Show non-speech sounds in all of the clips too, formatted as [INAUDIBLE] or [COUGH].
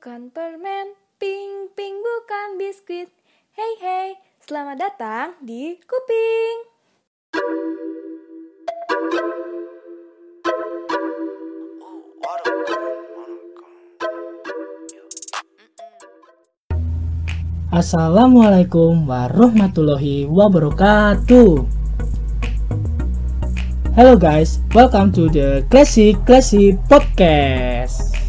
bukan permen, pink pink bukan biskuit. Hey hey, selamat datang di Kuping. Assalamualaikum warahmatullahi wabarakatuh. Hello guys, welcome to the Classic Classic Podcast.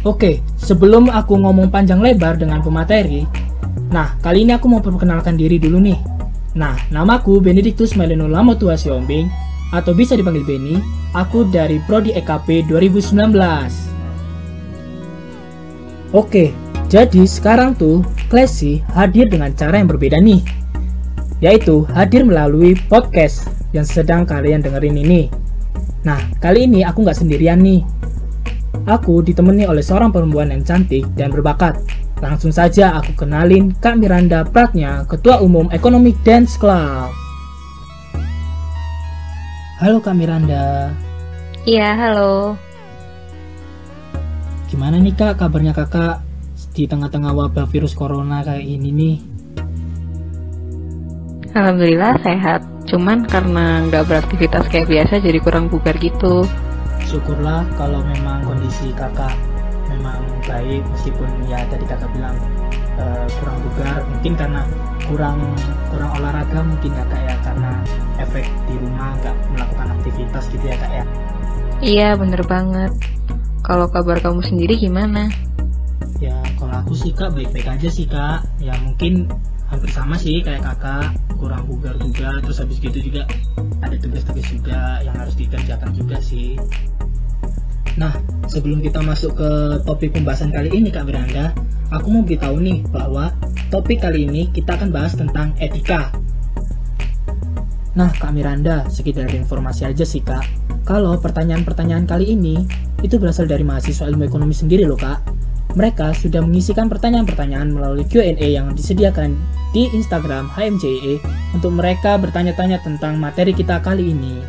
Oke, sebelum aku ngomong panjang lebar dengan pemateri, nah kali ini aku mau perkenalkan diri dulu nih. Nah, namaku Benedictus Meleno Lamotua Siombing, atau bisa dipanggil Beni, aku dari Prodi EKP 2019. Oke, jadi sekarang tuh Classy hadir dengan cara yang berbeda nih Yaitu hadir melalui podcast yang sedang kalian dengerin ini Nah kali ini aku nggak sendirian nih Aku ditemani oleh seorang perempuan yang cantik dan berbakat Langsung saja aku kenalin Kak Miranda Pratnya, Ketua Umum Economic Dance Club Halo Kak Miranda Iya, halo. Gimana nih kak kabarnya kakak di tengah-tengah wabah virus corona kayak ini nih? Alhamdulillah sehat. Cuman karena nggak beraktivitas kayak biasa jadi kurang bugar gitu. Syukurlah kalau memang kondisi kakak memang baik meskipun ya tadi kakak bilang eh, kurang bugar mungkin karena kurang kurang olahraga mungkin ya kak ya karena efek di rumah nggak melakukan aktivitas gitu ya kak ya. Iya, bener banget. Kalau kabar kamu sendiri gimana? Ya kalau aku sih kak baik-baik aja sih kak. Ya mungkin hampir sama sih kayak kakak kurang bugar juga. Terus habis gitu juga ada tugas-tugas juga yang harus dikerjakan juga sih. Nah sebelum kita masuk ke topik pembahasan kali ini kak Miranda, aku mau beritahu nih bahwa topik kali ini kita akan bahas tentang etika. Nah kak Miranda, sekedar informasi aja sih kak. Kalau pertanyaan-pertanyaan kali ini itu berasal dari mahasiswa ilmu ekonomi sendiri loh kak. Mereka sudah mengisikan pertanyaan-pertanyaan melalui Q&A yang disediakan di Instagram HMJE untuk mereka bertanya-tanya tentang materi kita kali ini.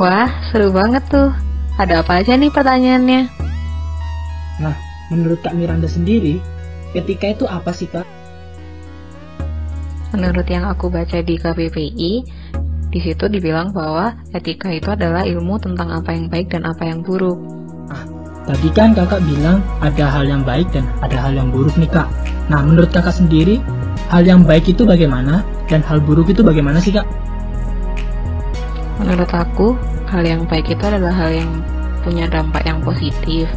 Wah, seru banget tuh. Ada apa aja nih pertanyaannya? Nah, menurut Kak Miranda sendiri, etika itu apa sih Kak? Menurut yang aku baca di KBPI, di situ dibilang bahwa etika itu adalah ilmu tentang apa yang baik dan apa yang buruk. Tadi kan kakak bilang ada hal yang baik dan ada hal yang buruk nih kak. Nah menurut kakak sendiri, hal yang baik itu bagaimana dan hal buruk itu bagaimana sih kak? Menurut aku, hal yang baik itu adalah hal yang punya dampak yang positif.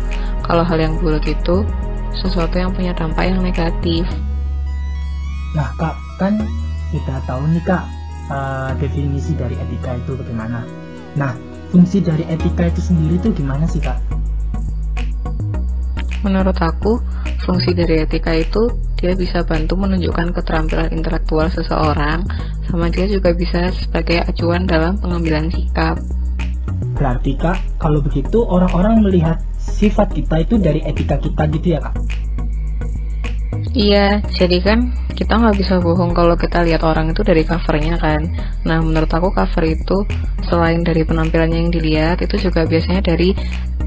Kalau hal yang buruk itu sesuatu yang punya dampak yang negatif. Nah kak, kan kita tahu nih kak eh, definisi dari etika itu bagaimana. Nah fungsi dari etika itu sendiri itu gimana sih kak? Menurut aku, fungsi dari etika itu dia bisa bantu menunjukkan keterampilan intelektual seseorang, sama dia juga bisa sebagai acuan dalam pengambilan sikap. Berarti kak, kalau begitu orang-orang melihat sifat kita itu dari etika kita gitu ya kak? Iya, jadi kan kita nggak bisa bohong kalau kita lihat orang itu dari covernya kan. Nah, menurut aku cover itu selain dari penampilannya yang dilihat, itu juga biasanya dari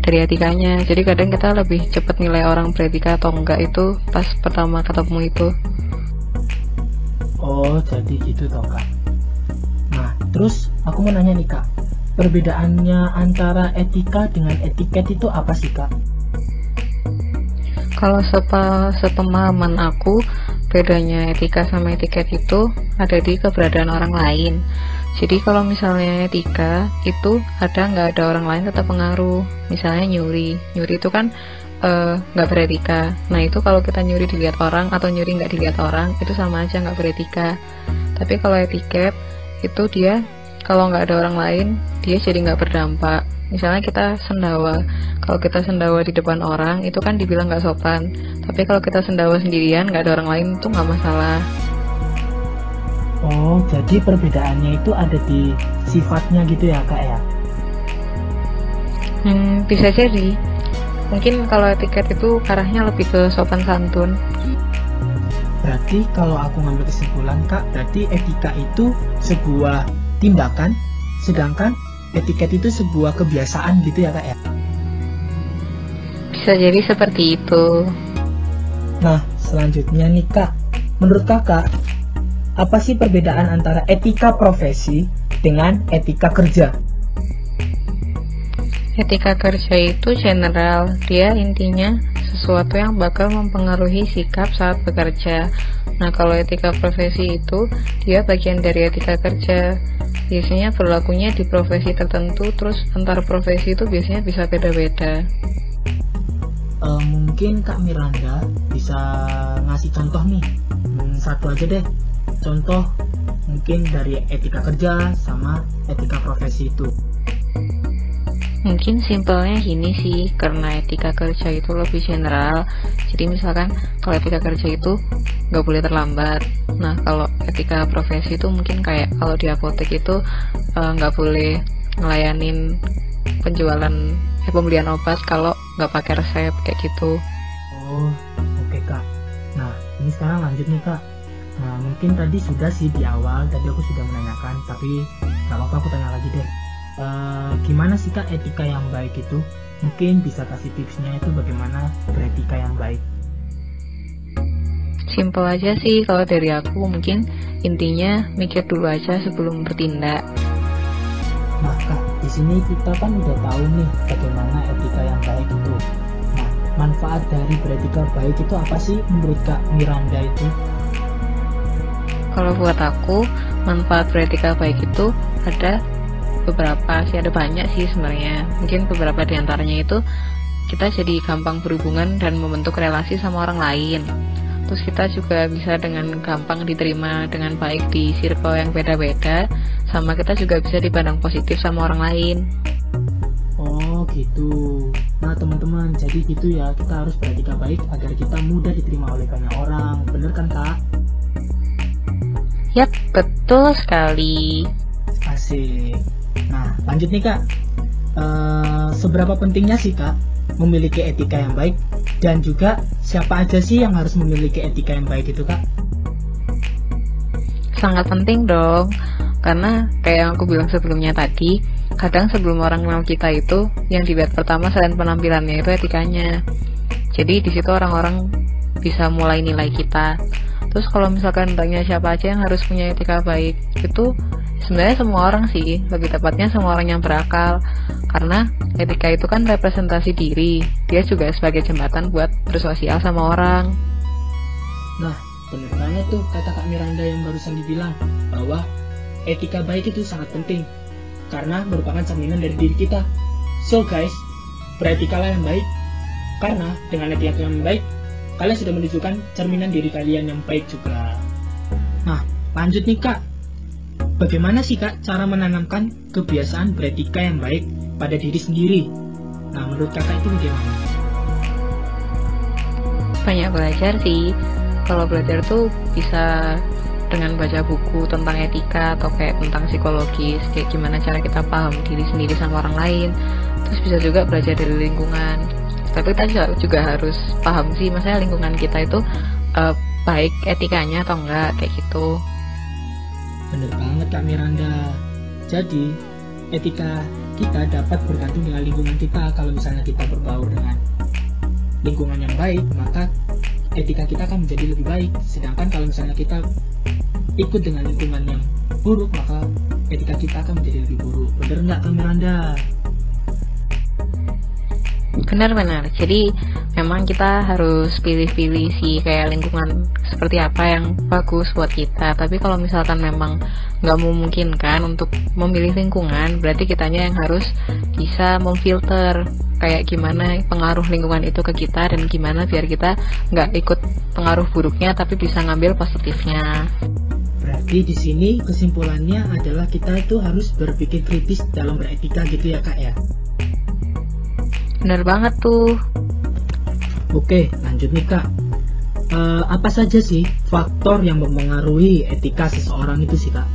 dari etikanya. Jadi kadang kita lebih cepat nilai orang beretika atau enggak itu pas pertama ketemu itu. Oh, jadi gitu toh kak. Nah, terus aku mau nanya nih kak, perbedaannya antara etika dengan etiket itu apa sih kak? Kalau sepa, sepemahaman aku, bedanya etika sama etiket itu ada di keberadaan orang lain. Jadi kalau misalnya etika itu ada nggak ada orang lain tetap pengaruh. Misalnya nyuri, nyuri itu kan eh, nggak beretika. Nah itu kalau kita nyuri dilihat orang atau nyuri nggak dilihat orang itu sama aja nggak beretika. Tapi kalau etiket itu dia kalau nggak ada orang lain dia jadi nggak berdampak. Misalnya kita sendawa, kalau kita sendawa di depan orang itu kan dibilang nggak sopan. Tapi kalau kita sendawa sendirian nggak ada orang lain itu nggak masalah. Oh, jadi perbedaannya itu ada di sifatnya gitu ya kak ya? Hmm, bisa jadi. Mungkin kalau etiket itu arahnya lebih ke sopan santun. Berarti kalau aku ngambil kesimpulan kak, berarti etika itu sebuah tindakan, sedangkan etiket itu sebuah kebiasaan gitu ya kak ya? Bisa jadi seperti itu. Nah, selanjutnya nih kak, menurut kakak, apa sih perbedaan antara etika profesi dengan etika kerja? Etika kerja itu general, dia intinya sesuatu yang bakal mempengaruhi sikap saat bekerja. Nah, kalau etika profesi itu, dia bagian dari etika kerja. Biasanya berlakunya di profesi tertentu, terus antar profesi itu biasanya bisa beda-beda. Uh, mungkin Kak Miranda bisa ngasih contoh nih, hmm, satu aja deh, contoh mungkin dari etika kerja sama etika profesi itu. Mungkin simpelnya gini sih karena etika kerja itu lebih general. Jadi misalkan kalau etika kerja itu nggak boleh terlambat. Nah kalau etika profesi itu mungkin kayak kalau di apotek itu eh, nggak uh, boleh ngelayanin penjualan eh, pembelian obat kalau nggak pakai resep kayak gitu. Oh oke okay, kak. Nah ini sekarang lanjut nih kak Nah, mungkin tadi sudah sih di awal, tadi aku sudah menanyakan, tapi nggak apa-apa aku tanya lagi deh. E, gimana sih kak etika yang baik itu? Mungkin bisa kasih tipsnya itu bagaimana beretika yang baik? Simpel aja sih kalau dari aku mungkin intinya mikir dulu aja sebelum bertindak. Nah kak, di sini kita kan udah tahu nih bagaimana etika yang baik itu. Nah, manfaat dari beretika baik itu apa sih menurut kak Miranda itu? Kalau buat aku manfaat beretika baik itu ada beberapa sih ada banyak sih sebenarnya mungkin beberapa di antaranya itu kita jadi gampang berhubungan dan membentuk relasi sama orang lain terus kita juga bisa dengan gampang diterima dengan baik di circle yang beda-beda sama kita juga bisa dipandang positif sama orang lain Oh gitu. Nah teman-teman, jadi gitu ya kita harus beretika baik agar kita mudah diterima oleh banyak orang. Bener kan kak? Yap, betul sekali. Asik. Nah, lanjut nih kak. Uh, seberapa pentingnya sih kak memiliki etika yang baik dan juga siapa aja sih yang harus memiliki etika yang baik itu kak? Sangat penting dong, karena kayak yang aku bilang sebelumnya tadi, kadang sebelum orang kenal kita itu yang dilihat pertama selain penampilannya itu etikanya. Jadi di situ orang-orang bisa mulai nilai kita terus kalau misalkan tanya siapa aja yang harus punya etika baik itu sebenarnya semua orang sih. Lebih tepatnya semua orang yang berakal. Karena etika itu kan representasi diri. Dia juga sebagai jembatan buat bersosial sama orang. Nah bener banget tuh kata Kak Miranda yang barusan dibilang bahwa etika baik itu sangat penting. Karena merupakan cerminan dari diri kita. So guys beretikalah yang baik. Karena dengan etika yang baik kalian sudah menunjukkan cerminan diri kalian yang baik juga. Nah, lanjut nih kak. Bagaimana sih kak cara menanamkan kebiasaan beretika yang baik pada diri sendiri? Nah, menurut kakak itu bagaimana? Banyak belajar sih. Kalau belajar tuh bisa dengan baca buku tentang etika atau kayak tentang psikologis, kayak gimana cara kita paham diri sendiri sama orang lain. Terus bisa juga belajar dari lingkungan, tapi kita juga harus paham sih maksudnya lingkungan kita itu uh, baik etikanya atau enggak kayak gitu. Bener banget Kak Miranda. Jadi etika kita dapat bergantung dengan lingkungan kita kalau misalnya kita berbaur dengan lingkungan yang baik maka etika kita akan menjadi lebih baik. Sedangkan kalau misalnya kita ikut dengan lingkungan yang buruk maka etika kita akan menjadi lebih buruk. Bener nggak Kak Miranda Benar-benar. Jadi memang kita harus pilih-pilih sih kayak lingkungan seperti apa yang bagus buat kita. Tapi kalau misalkan memang nggak memungkinkan untuk memilih lingkungan, berarti kitanya yang harus bisa memfilter kayak gimana pengaruh lingkungan itu ke kita dan gimana biar kita nggak ikut pengaruh buruknya tapi bisa ngambil positifnya. Berarti di sini kesimpulannya adalah kita itu harus berpikir kritis dalam beretika gitu ya kak ya. Bener banget tuh. Oke, lanjut nih kak. Uh, apa saja sih faktor yang mempengaruhi etika seseorang itu sih kak?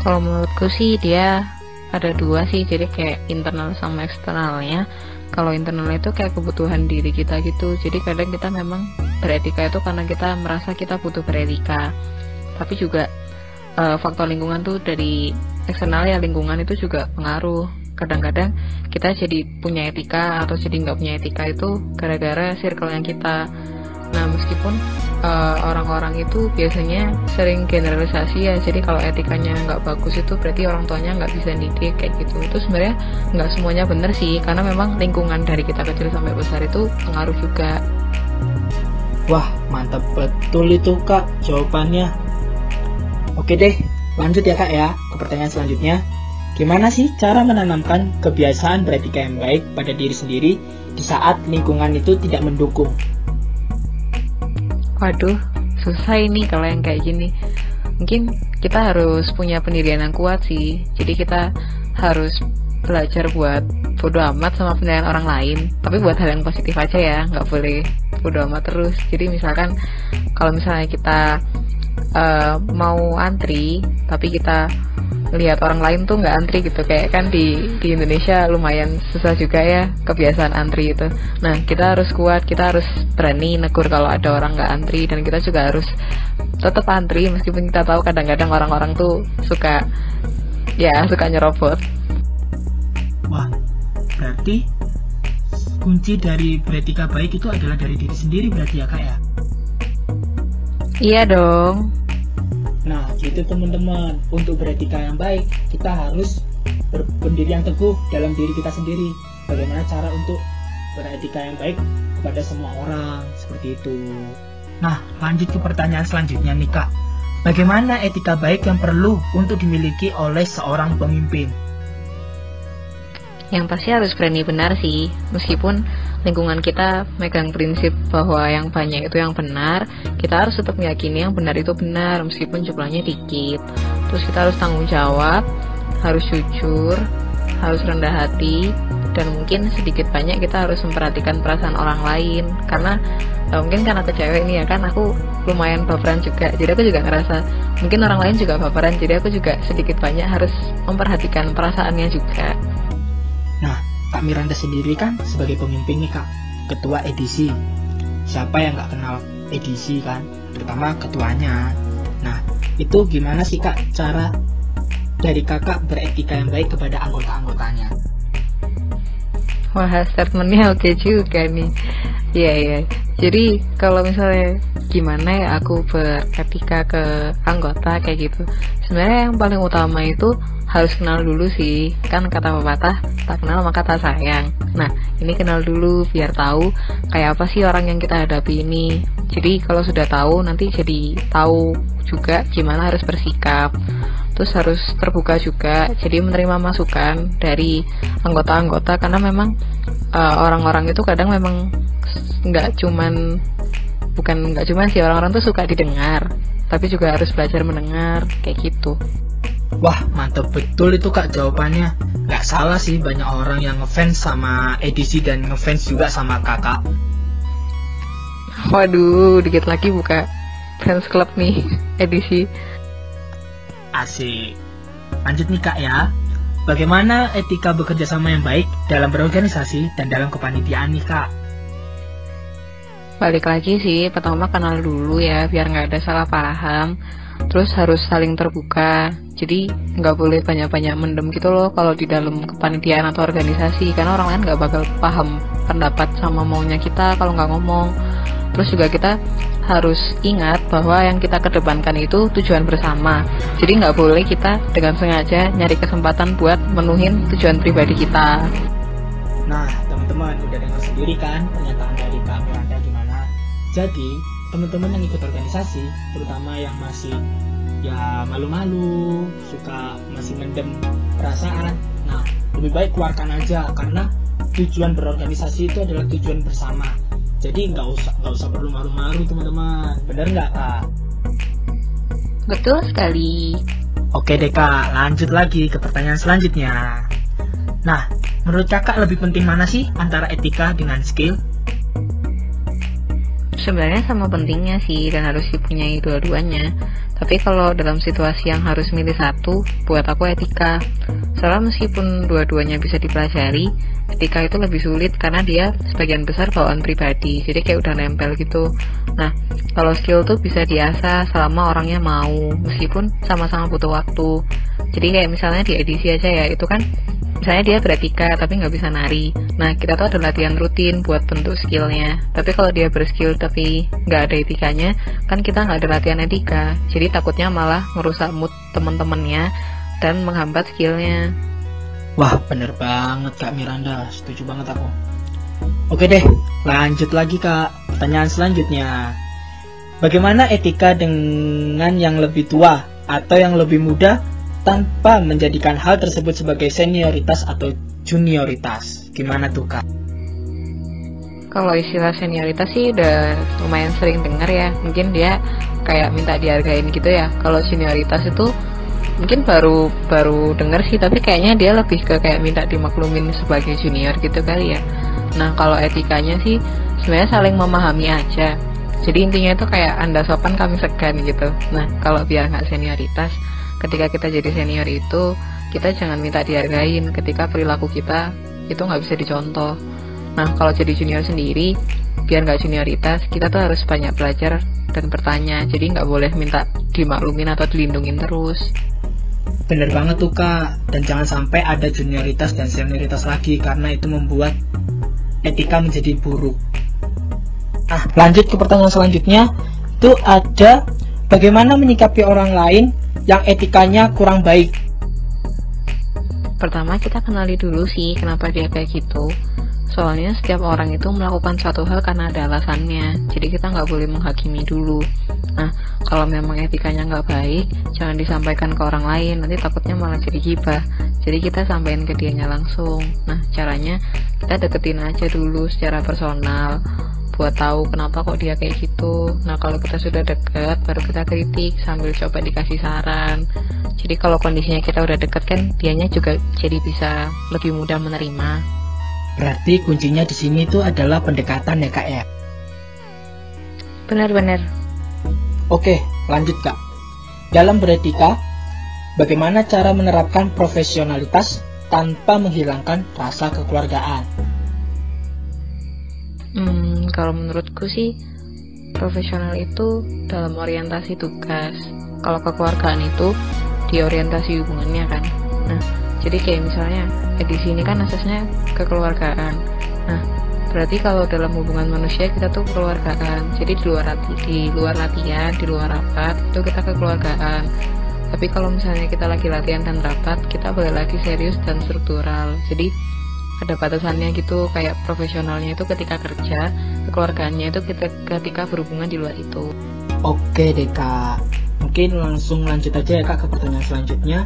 Kalau menurutku sih dia ada dua sih, jadi kayak internal sama eksternalnya. Kalau internal itu kayak kebutuhan diri kita gitu, jadi kadang kita memang beretika itu karena kita merasa kita butuh beretika. Tapi juga uh, faktor lingkungan tuh dari eksternal ya lingkungan itu juga pengaruh kadang-kadang kita jadi punya etika atau jadi nggak punya etika itu gara-gara circle yang kita. Nah meskipun uh, orang-orang itu biasanya sering generalisasi ya jadi kalau etikanya nggak bagus itu berarti orang tuanya nggak bisa didik kayak gitu. Itu sebenarnya nggak semuanya bener sih karena memang lingkungan dari kita kecil sampai besar itu pengaruh juga. Wah mantap betul itu kak jawabannya. Oke deh lanjut ya kak ya ke pertanyaan selanjutnya Gimana sih cara menanamkan kebiasaan beretika yang baik pada diri sendiri di saat lingkungan itu tidak mendukung? Waduh, susah ini kalau yang kayak gini. Mungkin kita harus punya pendirian yang kuat sih. Jadi kita harus belajar buat bodo amat sama penilaian orang lain. Tapi buat hal yang positif aja ya, nggak boleh bodo amat terus. Jadi misalkan kalau misalnya kita uh, mau antri, tapi kita lihat orang lain tuh nggak antri gitu. Kayak kan di di Indonesia lumayan susah juga ya kebiasaan antri itu. Nah kita harus kuat kita harus berani negur kalau ada orang nggak antri dan kita juga harus tetap antri meskipun kita tahu kadang-kadang orang-orang tuh suka ya suka nyerobot. Wah berarti kunci dari beretika baik itu adalah dari diri sendiri berarti ya kak ya? Iya dong Nah, gitu teman-teman. Untuk beretika yang baik, kita harus berpendirian teguh dalam diri kita sendiri. Bagaimana cara untuk beretika yang baik kepada semua orang, seperti itu. Nah, lanjut ke pertanyaan selanjutnya nih Kak. Bagaimana etika baik yang perlu untuk dimiliki oleh seorang pemimpin? Yang pasti harus berani benar sih, meskipun lingkungan kita megang prinsip bahwa yang banyak itu yang benar, kita harus tetap meyakini yang benar itu benar meskipun jumlahnya dikit. Terus kita harus tanggung jawab, harus jujur, harus rendah hati, dan mungkin sedikit banyak kita harus memperhatikan perasaan orang lain. Karena uh, mungkin karena aku cewek ini ya kan aku lumayan baperan juga. Jadi aku juga ngerasa mungkin orang lain juga baperan jadi aku juga sedikit banyak harus memperhatikan perasaannya juga Kak Miranda sendiri kan sebagai pemimpin nih Kak, ketua edisi. Siapa yang nggak kenal edisi kan, terutama ketuanya. Nah, itu gimana sih Kak cara dari kakak beretika yang baik kepada anggota-anggotanya? Wah, statementnya oke juga nih. Iya, iya. Jadi, kalau misalnya gimana ya aku beretika ke anggota kayak gitu. Sebenarnya yang paling utama itu harus kenal dulu sih. Kan kata pepatah tak kenal maka tak sayang. Nah ini kenal dulu biar tahu kayak apa sih orang yang kita hadapi ini. Jadi kalau sudah tahu nanti jadi tahu juga gimana harus bersikap. Terus harus terbuka juga jadi menerima masukan dari anggota-anggota. Karena memang uh, orang-orang itu kadang memang nggak cuman bukan nggak cuman sih orang-orang tuh suka didengar tapi juga harus belajar mendengar kayak gitu Wah mantep betul itu kak jawabannya. Gak salah sih banyak orang yang ngefans sama edisi dan ngefans juga sama kakak. Waduh dikit lagi buka fans club nih edisi Asik. Lanjut nih kak ya. Bagaimana etika bekerja sama yang baik dalam berorganisasi dan dalam kepanitiaan nih kak? Balik lagi sih, pertama kenal dulu ya biar nggak ada salah paham terus harus saling terbuka. Jadi nggak boleh banyak-banyak mendem gitu loh kalau di dalam kepanitiaan atau organisasi karena orang lain nggak bakal paham pendapat sama maunya kita kalau nggak ngomong. Terus juga kita harus ingat bahwa yang kita kedepankan itu tujuan bersama. Jadi nggak boleh kita dengan sengaja nyari kesempatan buat menuhin tujuan pribadi kita. Nah teman-teman udah dengar sendiri kan pernyataan dari Kak Miranda gimana? Jadi teman-teman yang ikut organisasi terutama yang masih ya malu-malu suka masih mendem perasaan. Nah lebih baik keluarkan aja karena tujuan berorganisasi itu adalah tujuan bersama. Jadi nggak usah nggak usah perlu malu-malu teman-teman. Bener nggak kak? Betul sekali. Oke deh kak. Lanjut lagi ke pertanyaan selanjutnya. Nah menurut kakak lebih penting mana sih antara etika dengan skill sebenarnya sama pentingnya sih dan harus dipunyai dua-duanya. Tapi kalau dalam situasi yang harus milih satu buat aku etika. Soalnya meskipun dua-duanya bisa dipelajari etika itu lebih sulit karena dia sebagian besar bawaan pribadi. Jadi kayak udah nempel gitu. Nah kalau skill tuh bisa diasah selama orangnya mau meskipun sama-sama butuh waktu. Jadi kayak misalnya di edisi aja ya itu kan misalnya dia beretika tapi nggak bisa nari nah kita tuh ada latihan rutin buat bentuk skillnya tapi kalau dia berskill tapi nggak ada etikanya kan kita nggak ada latihan etika jadi takutnya malah merusak mood temen-temennya dan menghambat skillnya Wah, bener banget Kak Miranda. Setuju banget aku. Oke deh, lanjut lagi Kak. Pertanyaan selanjutnya. Bagaimana etika dengan yang lebih tua atau yang lebih muda tanpa menjadikan hal tersebut sebagai senioritas atau junioritas? Gimana tuh Kak? Kalau istilah senioritas sih udah lumayan sering dengar ya. Mungkin dia kayak minta dihargain gitu ya. Kalau senioritas itu mungkin baru baru denger sih tapi kayaknya dia lebih ke kayak minta dimaklumin sebagai junior gitu kali ya nah kalau etikanya sih sebenarnya saling memahami aja jadi intinya itu kayak anda sopan kami segan gitu nah kalau biar nggak senioritas ketika kita jadi senior itu kita jangan minta dihargain. Ketika perilaku kita itu nggak bisa dicontoh. Nah kalau jadi junior sendiri biar nggak junioritas kita tuh harus banyak belajar dan bertanya. Jadi nggak boleh minta dimaklumin atau dilindungin terus. Bener banget tuh kak, dan jangan sampai ada junioritas dan senioritas lagi karena itu membuat etika menjadi buruk. Ah, lanjut ke pertanyaan selanjutnya. Itu ada bagaimana menyikapi orang lain yang etikanya kurang baik. Pertama kita kenali dulu sih kenapa dia kayak gitu. Soalnya setiap orang itu melakukan suatu hal karena ada alasannya. Jadi kita nggak boleh menghakimi dulu. Nah, kalau memang etikanya nggak baik, jangan disampaikan ke orang lain. Nanti takutnya malah jadi gibah. Jadi kita sampaikan ke dianya langsung. Nah, caranya kita deketin aja dulu secara personal buat tahu kenapa kok dia kayak gitu. Nah, kalau kita sudah deket, baru kita kritik sambil coba dikasih saran. Jadi kalau kondisinya kita udah deket kan, dianya juga jadi bisa lebih mudah menerima. Berarti kuncinya di sini itu adalah pendekatan ya kak ya. Benar-benar. Oke, lanjut kak. Dalam beretika, bagaimana cara menerapkan profesionalitas tanpa menghilangkan rasa kekeluargaan? Hmm, kalau menurutku sih profesional itu dalam orientasi tugas. Kalau kekeluargaan itu di orientasi hubungannya kan. Nah, jadi kayak misalnya edisi ini kan asasnya kekeluargaan nah berarti kalau dalam hubungan manusia kita tuh kekeluargaan jadi di luar di luar latihan di luar rapat itu kita kekeluargaan tapi kalau misalnya kita lagi latihan dan rapat kita boleh lagi serius dan struktural jadi ada batasannya gitu kayak profesionalnya itu ketika kerja kekeluargaannya itu kita ketika berhubungan di luar itu oke deh kak mungkin langsung lanjut aja ya kak ke pertanyaan selanjutnya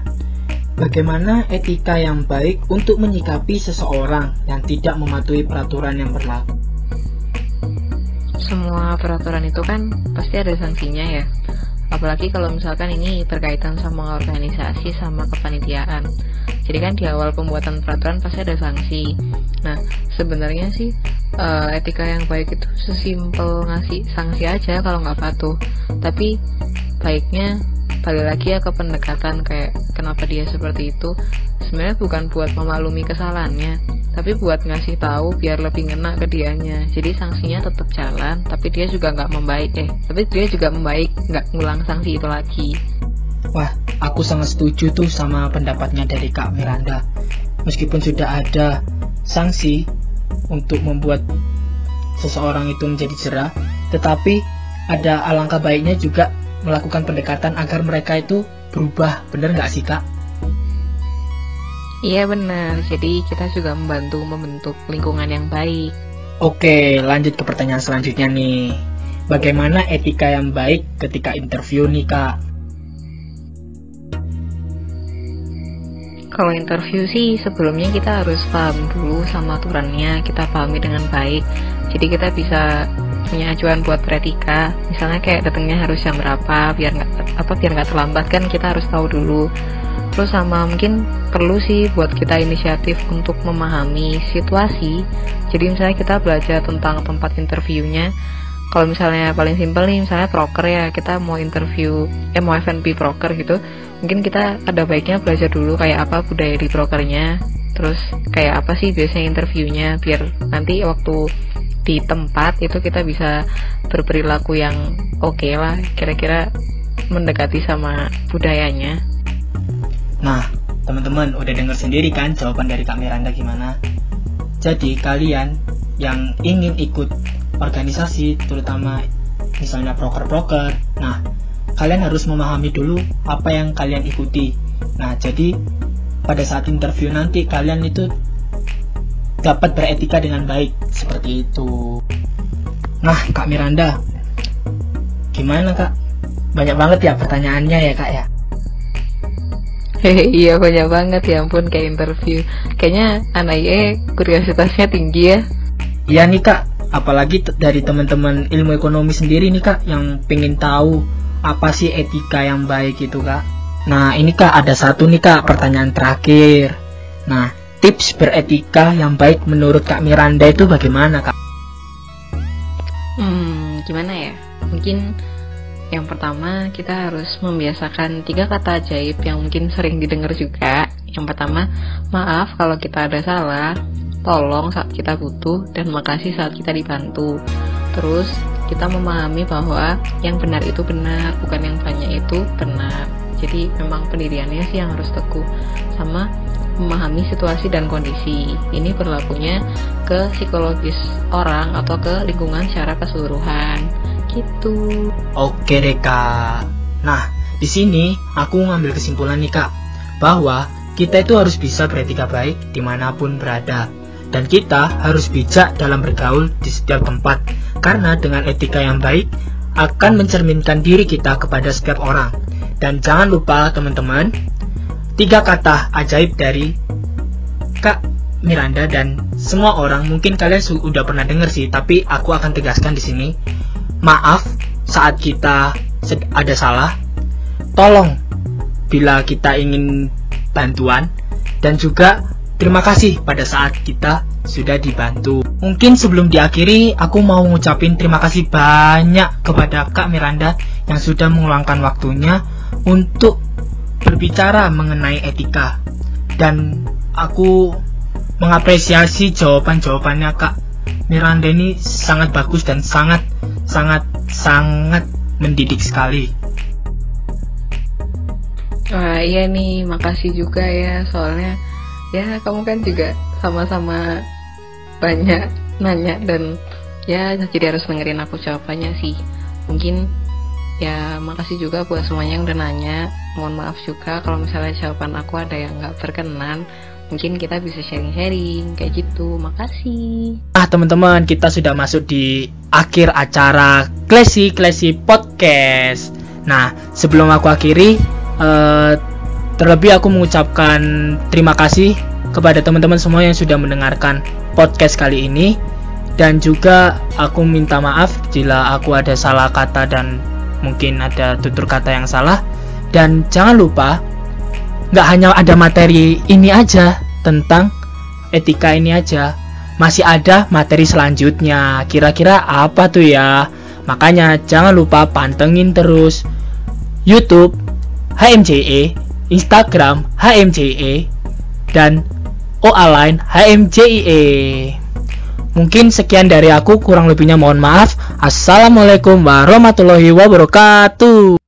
Bagaimana etika yang baik untuk menyikapi seseorang yang tidak mematuhi peraturan yang berlaku? Semua peraturan itu kan pasti ada sanksinya ya. Apalagi kalau misalkan ini berkaitan sama organisasi sama kepanitiaan. Jadi kan di awal pembuatan peraturan pasti ada sanksi. Nah, sebenarnya sih uh, etika yang baik itu sesimpel ngasih sanksi aja kalau nggak patuh. Tapi baiknya balik lagi ya ke pendekatan kayak kenapa dia seperti itu sebenarnya bukan buat memaklumi kesalahannya tapi buat ngasih tahu biar lebih ngena ke dianya jadi sanksinya tetap jalan tapi dia juga nggak membaik eh tapi dia juga membaik nggak ngulang sanksi itu lagi wah aku sangat setuju tuh sama pendapatnya dari Kak Miranda meskipun sudah ada sanksi untuk membuat seseorang itu menjadi cerah tetapi ada alangkah baiknya juga melakukan pendekatan agar mereka itu berubah bener nggak sih kak? Iya benar, jadi kita juga membantu membentuk lingkungan yang baik. Oke, lanjut ke pertanyaan selanjutnya nih. Bagaimana etika yang baik ketika interview nih kak? Kalau interview sih sebelumnya kita harus paham dulu sama aturannya, kita pahami dengan baik. Jadi kita bisa punya acuan buat pretika. Misalnya kayak datangnya harus jam berapa biar nggak apa biar nggak terlambat kan kita harus tahu dulu. Terus sama mungkin perlu sih buat kita inisiatif untuk memahami situasi. Jadi misalnya kita belajar tentang tempat interviewnya kalau misalnya paling simpel nih misalnya broker ya kita mau interview eh mau FNP broker gitu mungkin kita ada baiknya belajar dulu kayak apa budaya di brokernya terus kayak apa sih biasanya interviewnya biar nanti waktu di tempat itu kita bisa berperilaku yang oke okay lah kira-kira mendekati sama budayanya Nah, teman-teman udah denger sendiri kan jawaban dari Kak Miranda gimana? Jadi kalian yang ingin ikut organisasi, terutama misalnya broker-broker, nah kalian harus memahami dulu apa yang kalian ikuti. Nah, jadi pada saat interview nanti kalian itu dapat beretika dengan baik seperti itu. Nah, Kak Miranda, gimana Kak? Banyak banget ya pertanyaannya ya Kak ya. Hehe, [LAUGHS] iya banyak banget ya ampun kayak interview. Kayaknya anak IE kuriositasnya tinggi ya. Iya nih Kak, apalagi dari teman-teman ilmu ekonomi sendiri nih Kak yang pengen tahu apa sih etika yang baik itu Kak. Nah, ini Kak ada satu nih Kak pertanyaan terakhir. Nah, tips beretika yang baik menurut Kak Miranda itu bagaimana Kak? Hmm, gimana ya? Mungkin yang pertama kita harus membiasakan tiga kata ajaib yang mungkin sering didengar juga. Yang pertama, maaf kalau kita ada salah, tolong saat kita butuh, dan makasih saat kita dibantu. Terus kita memahami bahwa yang benar itu benar, bukan yang banyak itu benar. Jadi memang pendiriannya sih yang harus teguh. Sama memahami situasi dan kondisi. Ini berlakunya ke psikologis orang atau ke lingkungan secara keseluruhan. Gitu. Oke deh kak. Nah, di sini aku ngambil kesimpulan nih kak, bahwa kita itu harus bisa beretika baik di mana pun berada. Dan kita harus bijak dalam bergaul di setiap tempat, karena dengan etika yang baik akan mencerminkan diri kita kepada setiap orang. Dan jangan lupa teman-teman, tiga kata ajaib dari Kak Miranda dan semua orang mungkin kalian sudah pernah dengar sih, tapi aku akan tegaskan di sini. Maaf saat kita ada salah. Tolong bila kita ingin bantuan dan juga terima kasih pada saat kita sudah dibantu. Mungkin sebelum diakhiri, aku mau ngucapin terima kasih banyak kepada Kak Miranda yang sudah meluangkan waktunya untuk berbicara mengenai etika. Dan aku mengapresiasi jawaban-jawabannya Kak Miranda ini sangat bagus dan sangat sangat sangat mendidik sekali. Wah iya nih, makasih juga ya soalnya ya kamu kan juga sama-sama banyak nanya dan ya jadi harus dengerin aku jawabannya sih. Mungkin ya makasih juga buat semuanya yang udah nanya. Mohon maaf juga kalau misalnya jawaban aku ada yang nggak berkenan. Mungkin kita bisa sharing-sharing kayak gitu. Makasih. Ah teman-teman, kita sudah masuk di akhir acara Klesi Klesi Podcast. Nah, sebelum aku akhiri, uh, terlebih aku mengucapkan terima kasih kepada teman-teman semua yang sudah mendengarkan podcast kali ini. Dan juga aku minta maaf jika aku ada salah kata dan mungkin ada tutur kata yang salah. Dan jangan lupa nggak hanya ada materi ini aja tentang etika ini aja masih ada materi selanjutnya. Kira-kira apa tuh ya? Makanya jangan lupa pantengin terus YouTube HMJE Instagram HMJE dan OA Line HMJIE Mungkin sekian dari aku kurang lebihnya mohon maaf. Assalamualaikum warahmatullahi wabarakatuh